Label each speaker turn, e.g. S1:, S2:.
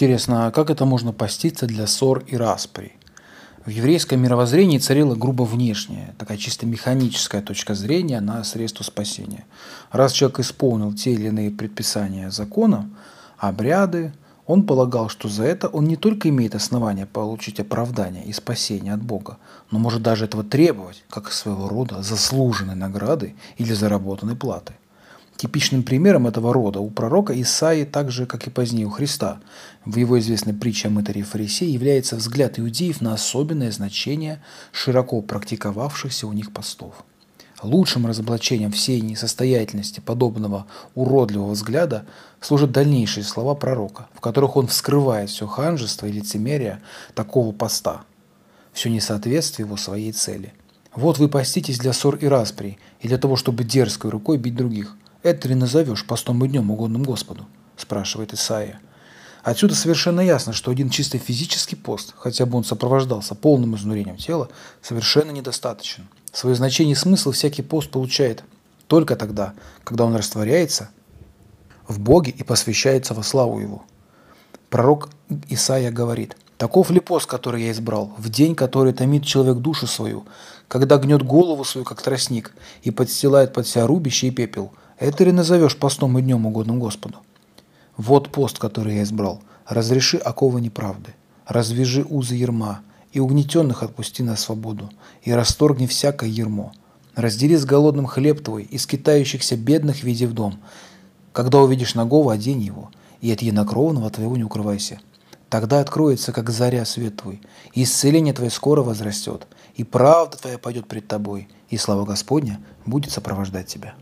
S1: Интересно, а как это можно поститься для ссор и распри? В еврейском мировоззрении царила грубо внешняя, такая чисто механическая точка зрения на средство спасения. Раз человек исполнил те или иные предписания закона, обряды, он полагал, что за это он не только имеет основания получить оправдание и спасение от Бога, но может даже этого требовать, как своего рода заслуженной награды или заработанной платы. Типичным примером этого рода у пророка Исаии, так же, как и позднее у Христа, в его известной притче о мытаре фарисеи является взгляд иудеев на особенное значение широко практиковавшихся у них постов. Лучшим разоблачением всей несостоятельности подобного уродливого взгляда служат дальнейшие слова пророка, в которых он вскрывает все ханжество и лицемерие такого поста, все несоответствие его своей цели. Вот вы поститесь для ссор и распри, и для того, чтобы дерзкой рукой бить других. Это ли назовешь постом и днем угодным Господу? спрашивает Исаия. Отсюда совершенно ясно, что один чисто физический пост, хотя бы он сопровождался полным изнурением тела, совершенно недостаточен. Свое значение и смысл всякий пост получает только тогда, когда он растворяется в Боге и посвящается во славу Его. Пророк Исаия говорит, «Таков ли пост, который я избрал, в день, который томит человек душу свою, когда гнет голову свою, как тростник, и подстилает под себя рубище и пепел, это ли назовешь постом и днем угодным Господу? Вот пост, который я избрал. Разреши оковы неправды, развяжи узы ерма, и угнетенных отпусти на свободу, и расторгни всякое ермо. Раздели с голодным хлеб твой, и скитающихся бедных веди в дом. Когда увидишь нагого, одень его, и от единокровного твоего не укрывайся. Тогда откроется, как заря, свет твой, и исцеление твое скоро возрастет, и правда твоя пойдет пред тобой, и слава Господня будет сопровождать тебя.